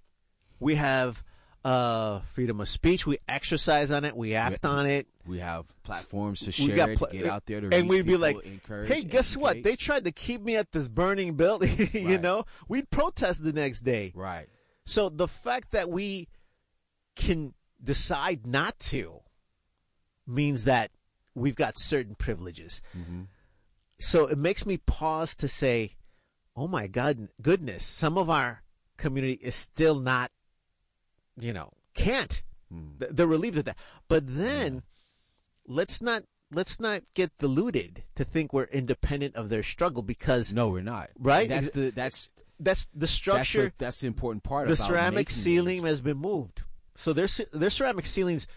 We have uh, freedom of speech. We exercise on it. We act on it. We have platforms to We share, got to get out there to and we'd be like, "Hey, guess what? They tried to keep me at this burning building. you know, we'd protest the next day. right. So the fact that we can decide not to means that we've got certain privileges. Mm-hmm. So it makes me pause to say, "Oh my God, goodness! Some of our community is still not, you know, can't. Hmm. Th- They're relieved of that. But then, let's not let's not get deluded to think we're independent of their struggle because No, we're not. Right? That's the that's that's the that's structure. the, that's the important part. Of it. The ceramic ceiling these. has been moved. So their their ceramic ceiling's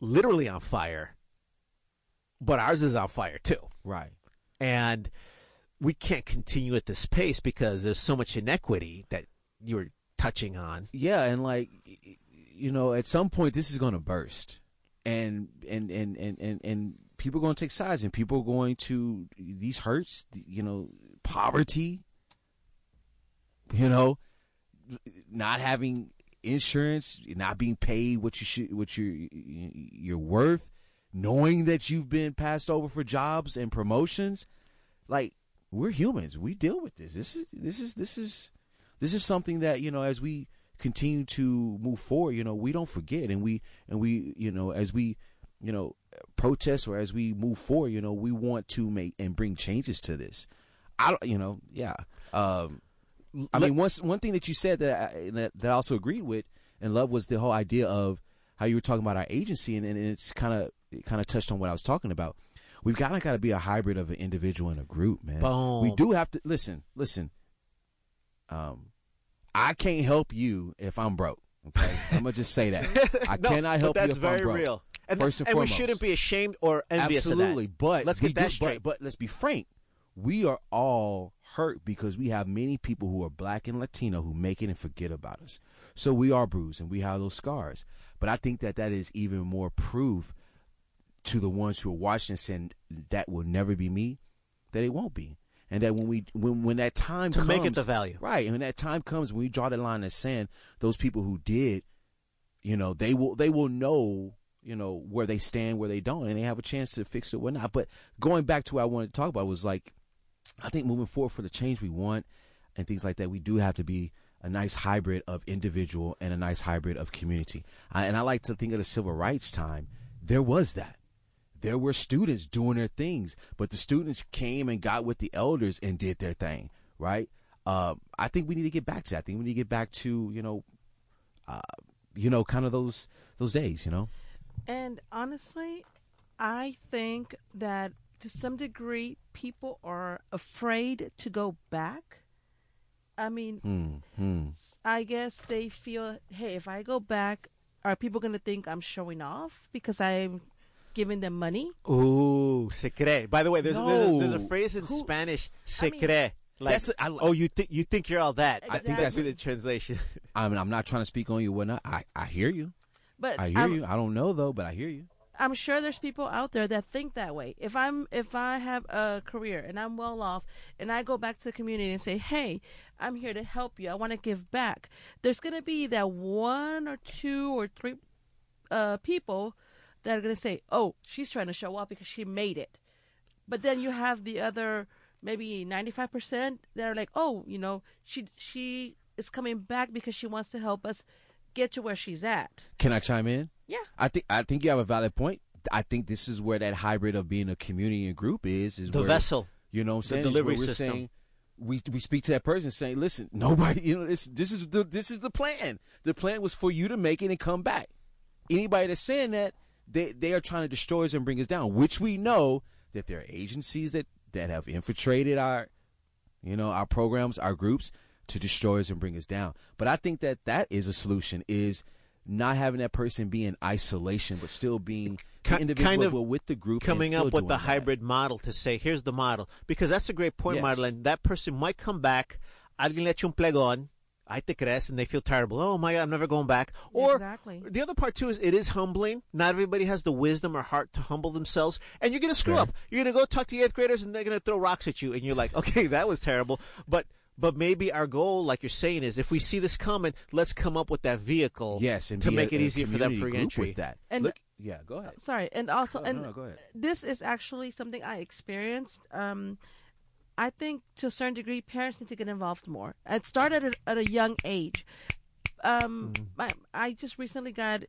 literally on fire, but ours is on fire too. Right. And we can't continue at this pace because there's so much inequity that you were touching on. Yeah, and like you know, at some point this is going to burst, and and and and and, and people are going to take sides, and people are going to these hurts. You know, poverty. You know, not having insurance, not being paid what you should, what you you're worth, knowing that you've been passed over for jobs and promotions. Like we're humans, we deal with this. This is this is this is this is something that you know as we continue to move forward you know we don't forget. And we and we you know as we you know protest or as we move forward you know we want to make and bring changes to this. I don't you know yeah. Um i Let- mean one one thing that you said that I, that, that I also agreed with and love was the whole idea of how you were talking about our agency and, and it's kind of it kind of touched on what i was talking about. We've got to got to be a hybrid of an individual and a group man. Boom. we do have to listen listen um, I can't help you if I'm broke. Okay, I'm gonna just say that I No, cannot help that's you if very I'm broke. real. And, First and and we shouldn't be ashamed or envious Absolutely, of that. but let's get that do- straight. But, but let's be frank, we are all hurt because we have many people who are black and Latino who make it and forget about us. So we are bruised and we have those scars. But I think that that is even more proof to the ones who are watching and saying that will never be me, that it won't be. And that when we when when that time To comes, make it the value. right? And when that time comes, when we draw the line in the sand, those people who did, you know, they will they will know, you know, where they stand, where they don't, and they have a chance to fix it or not. But going back to what I wanted to talk about was like, I think moving forward for the change we want and things like that, we do have to be a nice hybrid of individual and a nice hybrid of community. I, and I like to think of the civil rights time. There was that there were students doing their things, but the students came and got with the elders and did their thing, right? Uh, I think we need to get back to that. I think we need to get back to you know, uh, you know, kind of those those days, you know. And honestly, I think that to some degree, people are afraid to go back. I mean, Hmm. Hmm. I guess they feel, hey, if I go back, are people going to think I'm showing off because I'm giving them money? Ooh, se cree. By the way, there's, there's, a, there's a phrase in Who- Spanish, se I mean- cree. Like, That's a- I oh, you think you think you're all that? I think that's that's- the translation. I mean, I'm not trying to speak on you, or whatnot. I I hear you. But I hear I'm- you. I don't know though, but I hear you. I'm sure there's people out there that think that way. If I'm if I have a career and I'm well off and I go back to the community and say, "Hey, I'm here to help you. I want to give back." There's going to be that one or two or three uh, people that are going to say, "Oh, she's trying to show off because she made it." But then you have the other maybe 95% that are like, "Oh, you know, she she is coming back because she wants to help us get to where she's at." Can I chime in? Yeah. I think I think you have a valid point. I think this is where that hybrid of being a community and group is. Is The where, vessel. You know, what I'm The saying Is delivery we're system. Saying, we we speak to that person saying, listen, nobody, you know, this this is the this is the plan. The plan was for you to make it and come back. Anybody that's saying that they they are trying to destroy us and bring us down, which we know that there are agencies that that have infiltrated our, you know, our programs, our groups to destroy us and bring us down. But I think that that is a solution. Is not having that person be in isolation, but still being kind of with the group, coming up with the that. hybrid model to say, here's the model. Because that's a great point, Yes. Madeline. That person might come back, alguien le echa un plegón, ay te crees, and they feel terrible. Oh my God, I'm never going back. Or Exactly. the other part too is it is humbling. Not everybody has the wisdom or heart to humble themselves, and you're gonna screw Right. up. You're gonna go talk to the eighth graders, and they're gonna throw rocks at you, and you're like, okay, that was terrible. But but maybe our goal, like you're saying, is if we see this coming, let's come up with that vehicle. Yes, and to make a- it easier for them community for group entry. With that, And- Look, yeah, go ahead. Sorry, and also, Oh, and no, no, go ahead. this is actually something I experienced. Um, I think to a certain degree, parents need to get involved more. It started at a, at a young age. Um, Mm-hmm. my, I just recently got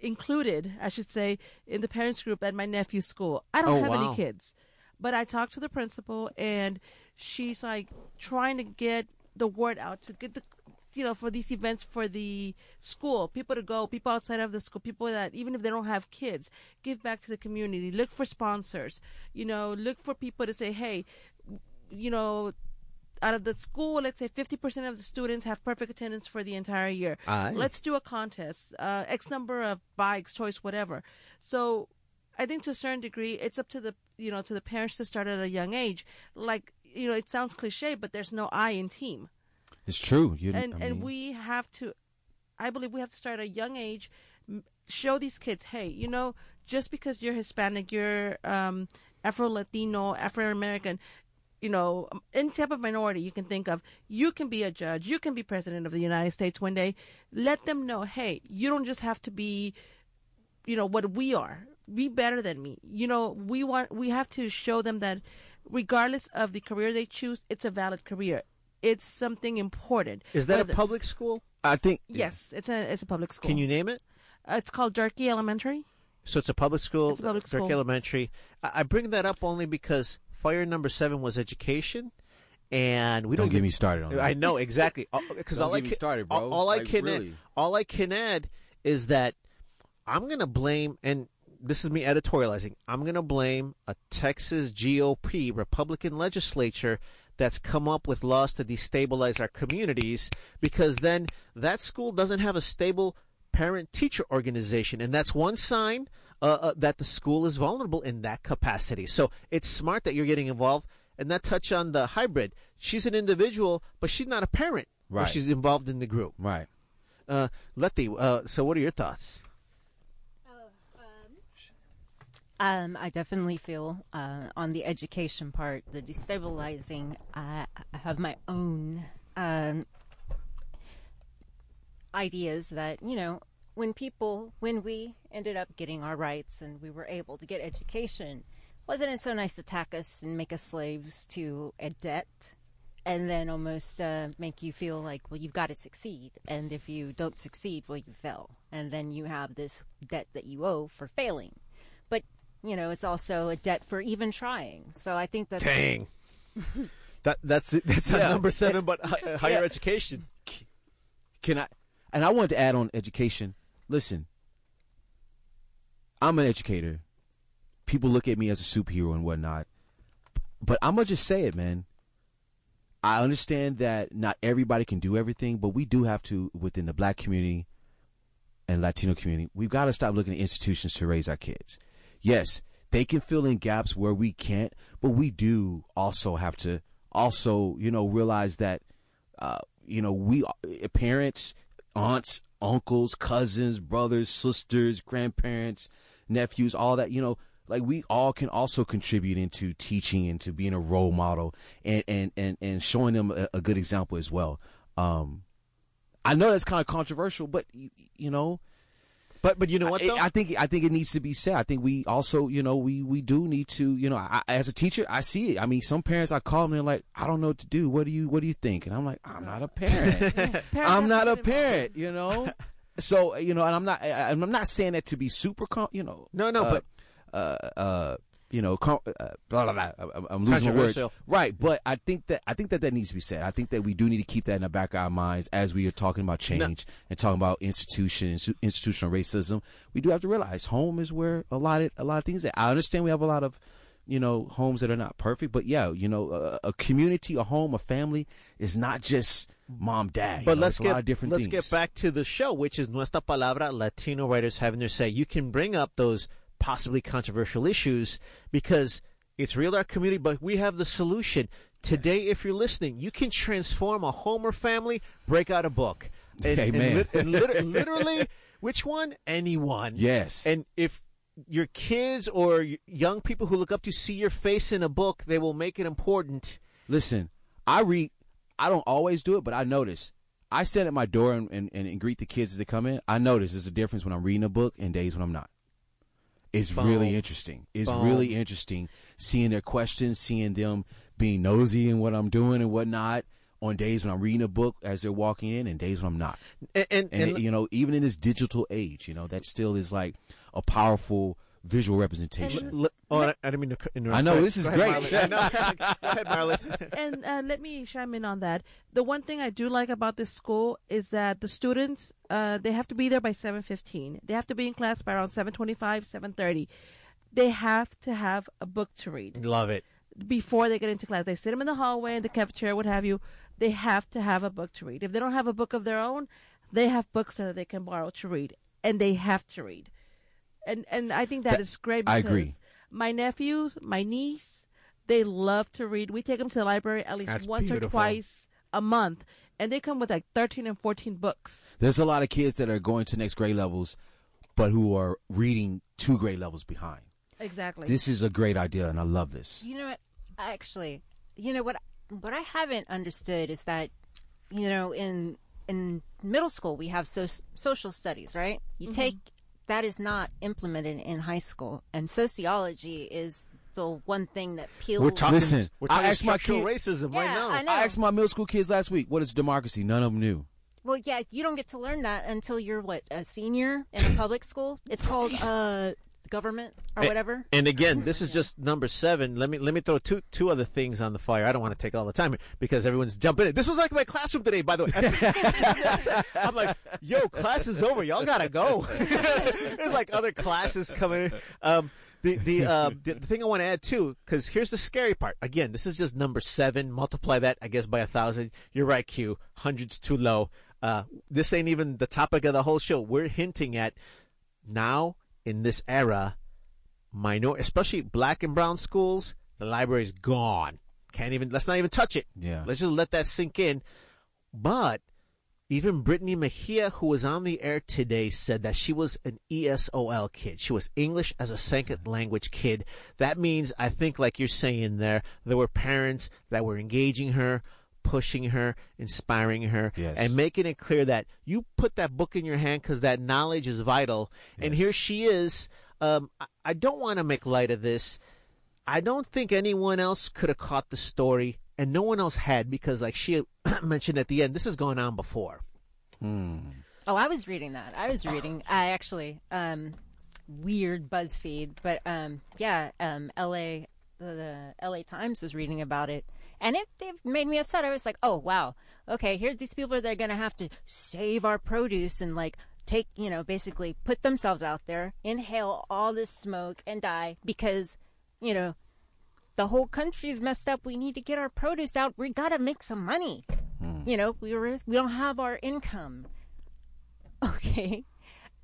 included, I should say, in the parents group at my nephew's school. I don't Oh, have wow. any kids, but I talked to the principal, and she's like trying to get the word out to get the you know for these events for the school people to go people outside of the school people that even if they don't have kids give back to the community look for sponsors you know look for people to say hey you know out of the school let's say 50% of the students have perfect attendance for the entire year Aye. let's do a contest uh, x number of bikes choice, whatever so I think to a certain degree, it's up to the you know to the parents to start at a young age. Like you know, it sounds cliche, but there's no I in team, It's true. You, and I and we have to. I believe we have to start at a young age, show these kids, hey, you know, just because you're Hispanic, you're um, Afro Latino, Afro American, you know, um, any type of minority you can think of, you can be a judge, you can be president of the United States one day. Let them know, hey, you don't just have to be you know what we are be better than me you know we want we have to show them that regardless of the career they choose it's a valid career it's something important Is that a public school? I think yes it's a it's a public school Can you name it? uh, it's called Durkee Elementary So it's a public school. It's a public Turk school. Elementary. I, I bring that up only because fire number seven was education, and we Don't don't, get me started on that. I know exactly uh, uh, because Don't all I can, started, bro. All, I Like, can really. add, all I can add is that I'm gonna blame, and this is me editorializing. I'm gonna blame a Texas GOP Republican legislature that's come up with laws to destabilize our communities because then that school doesn't have a stable parent teacher organization and that's one sign uh, uh, that the school is vulnerable in that capacity so it's smart that you're getting involved and that touch on the hybrid she's an individual but she's not a parent Right. she's involved in the group right. uh, Letty, uh, so what are your thoughts Um, I definitely feel uh, on the education part, the destabilizing. I, I have my own um, ideas that you know when people when we ended up getting our rights and we were able to get education, wasn't it so nice to tack us and make us slaves to a debt? And then almost uh, make you feel like, well, you've got to succeed. And if you don't succeed, well, you fail. And then you have this debt that you owe for failing but you know it's also a debt for even trying so i think that dang that that's that's Yeah. number seven but higher Yeah. education Can I? And I wanted to add on education. Listen, I'm an educator. People look at me as a superhero and whatnot, but I'm gonna just say it, man. I understand that not everybody can do everything, but we do have to within the black community and Latino community. We've got to stop looking at institutions to raise our kids. Yes, they can fill in gaps where we can't, but we do also have to also, you know, realize that uh, you know, we uh, parents, aunts, uncles, cousins, brothers, sisters, grandparents, nephews, all that, you know, like we all can also contribute into teaching and to being a role model and and and, and showing them a, a good example as well. Um, I know that's kind of controversial, but you, you know, But but you know what I, though? I think I think it needs to be said. I think we also, you know, we we do need to, you know, I, as a teacher, I see it. I mean, some parents I call them and they're like, I don't know what to do. What do you What do you think? And I'm like, I'm not a parent. Parents I'm not a parent. You know. So you know, and I'm not. I, I'm not saying that to be super, com- you know. No, no, uh, but- uh, uh, you know, com- uh, blah, blah, blah. I'm- I'm losing my words. Right, but I think that I think that that needs to be said. I think that we do need to keep that in the back of our minds as we are talking about change and talking about institutions, institutional racism. We do have to realize home is where a lot of a lot of things. That I understand we have a lot of you know homes that are not perfect, but yeah, you know, a, a community, a home, a family is not just mom, dad. But know, let's get lot of different let's things. get back to the show, which is Nuestra Palabra Latino writers having their say. You can bring up those possibly controversial issues because it's real our community, but we have the solution. Today, if you're listening, you can transform a home or family, break out a book. And, and Amen. lit- and lit- literally, which one? Anyone. Yes. And if your kids or young people who look up to see your face in a book, they will make it important. Listen, I read. I don't always do it, but I notice. I stand at my door and, and, and greet the kids as they come in. I notice there's a difference when I'm reading a book and days when I'm not. It's Boom. really interesting. It's Boom. really interesting seeing their questions, seeing them being nosy in what I'm doing and whatnot. On days when I'm reading a book as they're walking in, and days when I'm not. And, and, And, and- you know, even in this digital age, you know, that still is like a powerful visual representation. L- oh, I, I didn't mean to interrupt. I know, this is ahead, great. Marlon. Go ahead, Marlon. and uh, let me chime in on that. The one thing I do like about this school is that the students uh, they have to be there by seven fifteen. They have to be in class by around seven twenty five, seven thirty. They have to have a book to read Love it. before they get into class. They sit them in the hallway, in the cafeteria, what have you. They have to have a book to read. If they don't have a book of their own, they have books that they can borrow to read, and they have to read. And and I think that That- is great. I agree. My nephews, my niece, they love to read. We take them to the library at least That's once or twice a month, and they come with like thirteen and fourteen books. There's a lot of kids that are going to next grade levels, but who are reading two grade levels behind. Exactly. This is a great idea, and I love this. You know what? Actually, you know what? What I haven't understood is that, you know, in in middle school we have so, social studies, right? You mm-hmm. take that is not implemented in high school, and sociology is the one thing that peels. We're talking. Listen, we're I asked my structural kid- racism Yeah, right now. I know. I asked my middle school kids last week, "What is democracy?" None of them knew. Well, yeah, you don't get to learn that until you're what a senior in a public school. It's called uh government or whatever. And again, this is just number seven. Let me let me throw two two other things on the fire. I don't want to take all the time because everyone's jumping in. This was like my classroom today, by the way. I'm like, yo, class is over. Y'all gotta go. There's like other classes coming. Um, the the, uh, the the thing I want to add too, because here's the scary part. Again, this is just number seven. Multiply that, I guess, by a thousand. You're right, Q. Hundreds too low. Uh, this ain't even the topic of the whole show. We're hinting at now in this era, minor, especially black and brown schools, the library is gone. Can't even. Let's not even touch it. Yeah. Let's just let that sink in. But even Brittany Mejia, who was on the air today, said that she was an ESOL kid. She was English as a second language kid. That means, I think, like you're saying there, there were parents that were engaging her, pushing her, inspiring her, Yes. and making it clear that you put that book in your hand because that knowledge is vital. And here she is. Um, I, I don't want to make light of this. I don't think anyone else could have caught the story, and no one else had because, like she mentioned at the end, this has gone on before. Oh, I was reading that. I was reading. I actually um, weird BuzzFeed, but um, yeah, um, L.A. The, the L.A. Times was reading about it, and it they've made me upset. I was like, oh wow, okay, here's these people that are gonna have to save our produce and like take you know basically put themselves out there, inhale all this smoke and die because you know the whole country's messed up. We need to get our produce out. We gotta make some money. Hmm. You know, we were we don't have our income. Okay.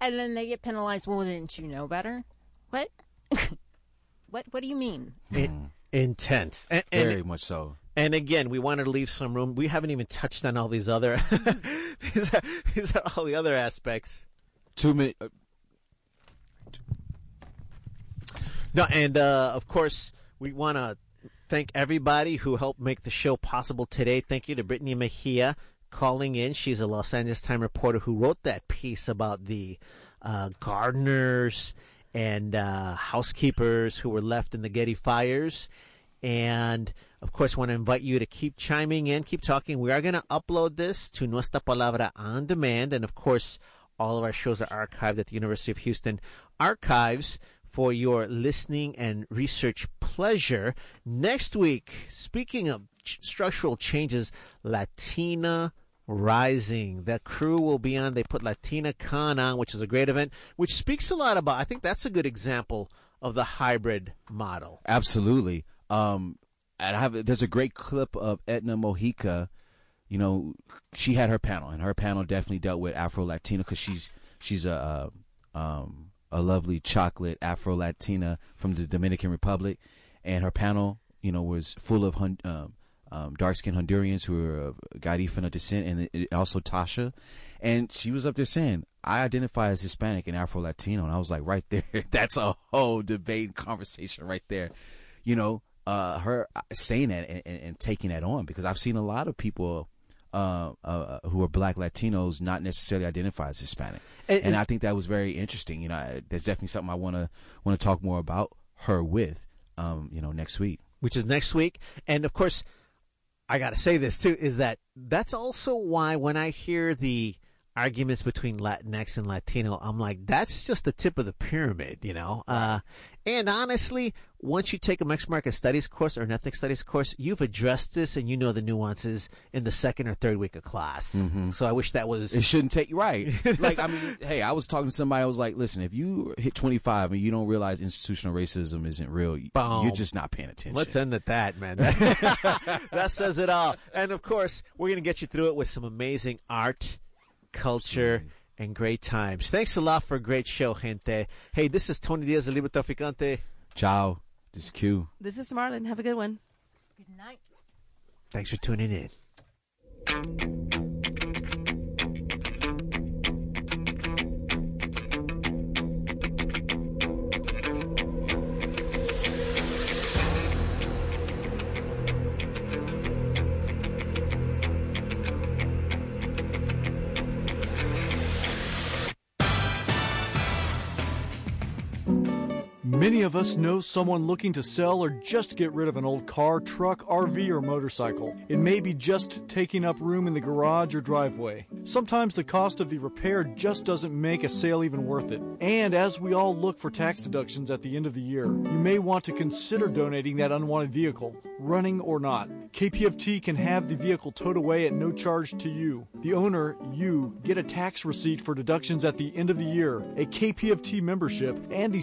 And then they get penalized. Well, didn't you know better? What? what? What do you mean? In- hmm. intense. And, and, Very much so. And again, we wanted to leave some room. We haven't even touched on all these other. these, are, these are all the other aspects. Two minutes. Uh, No, and uh, of course, we want to thank everybody who helped make the show possible today. Thank you to Brittany Mejia calling in. She's a Los Angeles Times reporter who wrote that piece about the uh, gardeners and uh, housekeepers who were left in the Getty fires. And of course, want to invite you to keep chiming in, keep talking. We are going to upload this to Nuestra Palabra on demand. And of course, all of our shows are archived at the University of Houston archives for your listening and research pleasure. Next week, speaking of ch- structural changes, Latina Rising. The crew will be on. They put Latina Con on, which is a great event, which speaks a lot about. I think that's a good example of the hybrid model. Absolutely. Um, and I have there's a great clip of Edna Mojica. You know, she had her panel, and her panel definitely dealt with Afro Latina because she's she's a um, a lovely chocolate Afro Latina from the Dominican Republic, and her panel, you know, was full of hun- um, um, dark skinned Hondurans who are of Garifuna descent, and it, also Tasha, and she was up there saying, "I identify as Hispanic and Afro Latino," and I was like, right there, that's a whole debate and conversation right there, you know. Uh, her saying that and, and, and taking that on because I've seen a lot of people uh, uh, who are black Latinos not necessarily identify as Hispanic, and, and, I think that was very interesting. You know, that's definitely something I want to want to talk more about her with, um, you know, next week, which is next week, and of course, I got to say this too is that that's also why when I hear the arguments between Latinx and Latino, I'm like, that's just the tip of the pyramid, you know? Uh, and honestly, once you take a Mexican American Studies course or an Ethnic Studies course, you've addressed this and you know the nuances in the second or third week of class. Mm-hmm. So I wish that was. It shouldn't take you right. like, I mean, hey, I was talking to somebody, I was like, listen, if you hit 25 and you don't realize institutional racism isn't real, Boom. you're just not paying attention. Let's end at that, man. that says it all. And of course, we're going to get you through it with some amazing art culture, and great times. Thanks a lot for a great show, gente. Hey, this is Tony Diaz, the Librotraficante. Ciao. This is Q. This is Marlon. Have a good one. Good night. Thanks for tuning in. Many of us know someone looking to sell or just get rid of an old car, truck, RV, or motorcycle. It may be just taking up room in the garage or driveway. Sometimes the cost of the repair just doesn't make a sale even worth it. And as we all look for tax deductions at the end of the year, you may want to consider donating that unwanted vehicle, running or not. KPFT can have the vehicle towed away at no charge to you. The owner, you, get a tax receipt for deductions at the end of the year, a KPFT membership, and the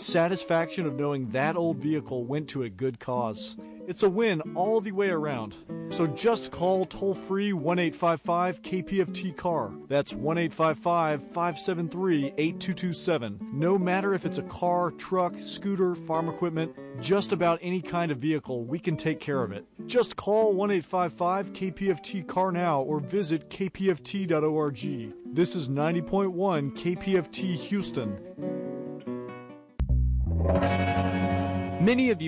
of knowing that old vehicle went to a good cause. It's a win all the way around. So just call toll free 1 855 KPFT CAR. That's 1 855 573 8227. No matter if it's a car, truck, scooter, farm equipment, just about any kind of vehicle, we can take care of it. Just call 1 855 KPFT CAR now or visit kpft.org. This is 90.1 KPFT Houston. Many of you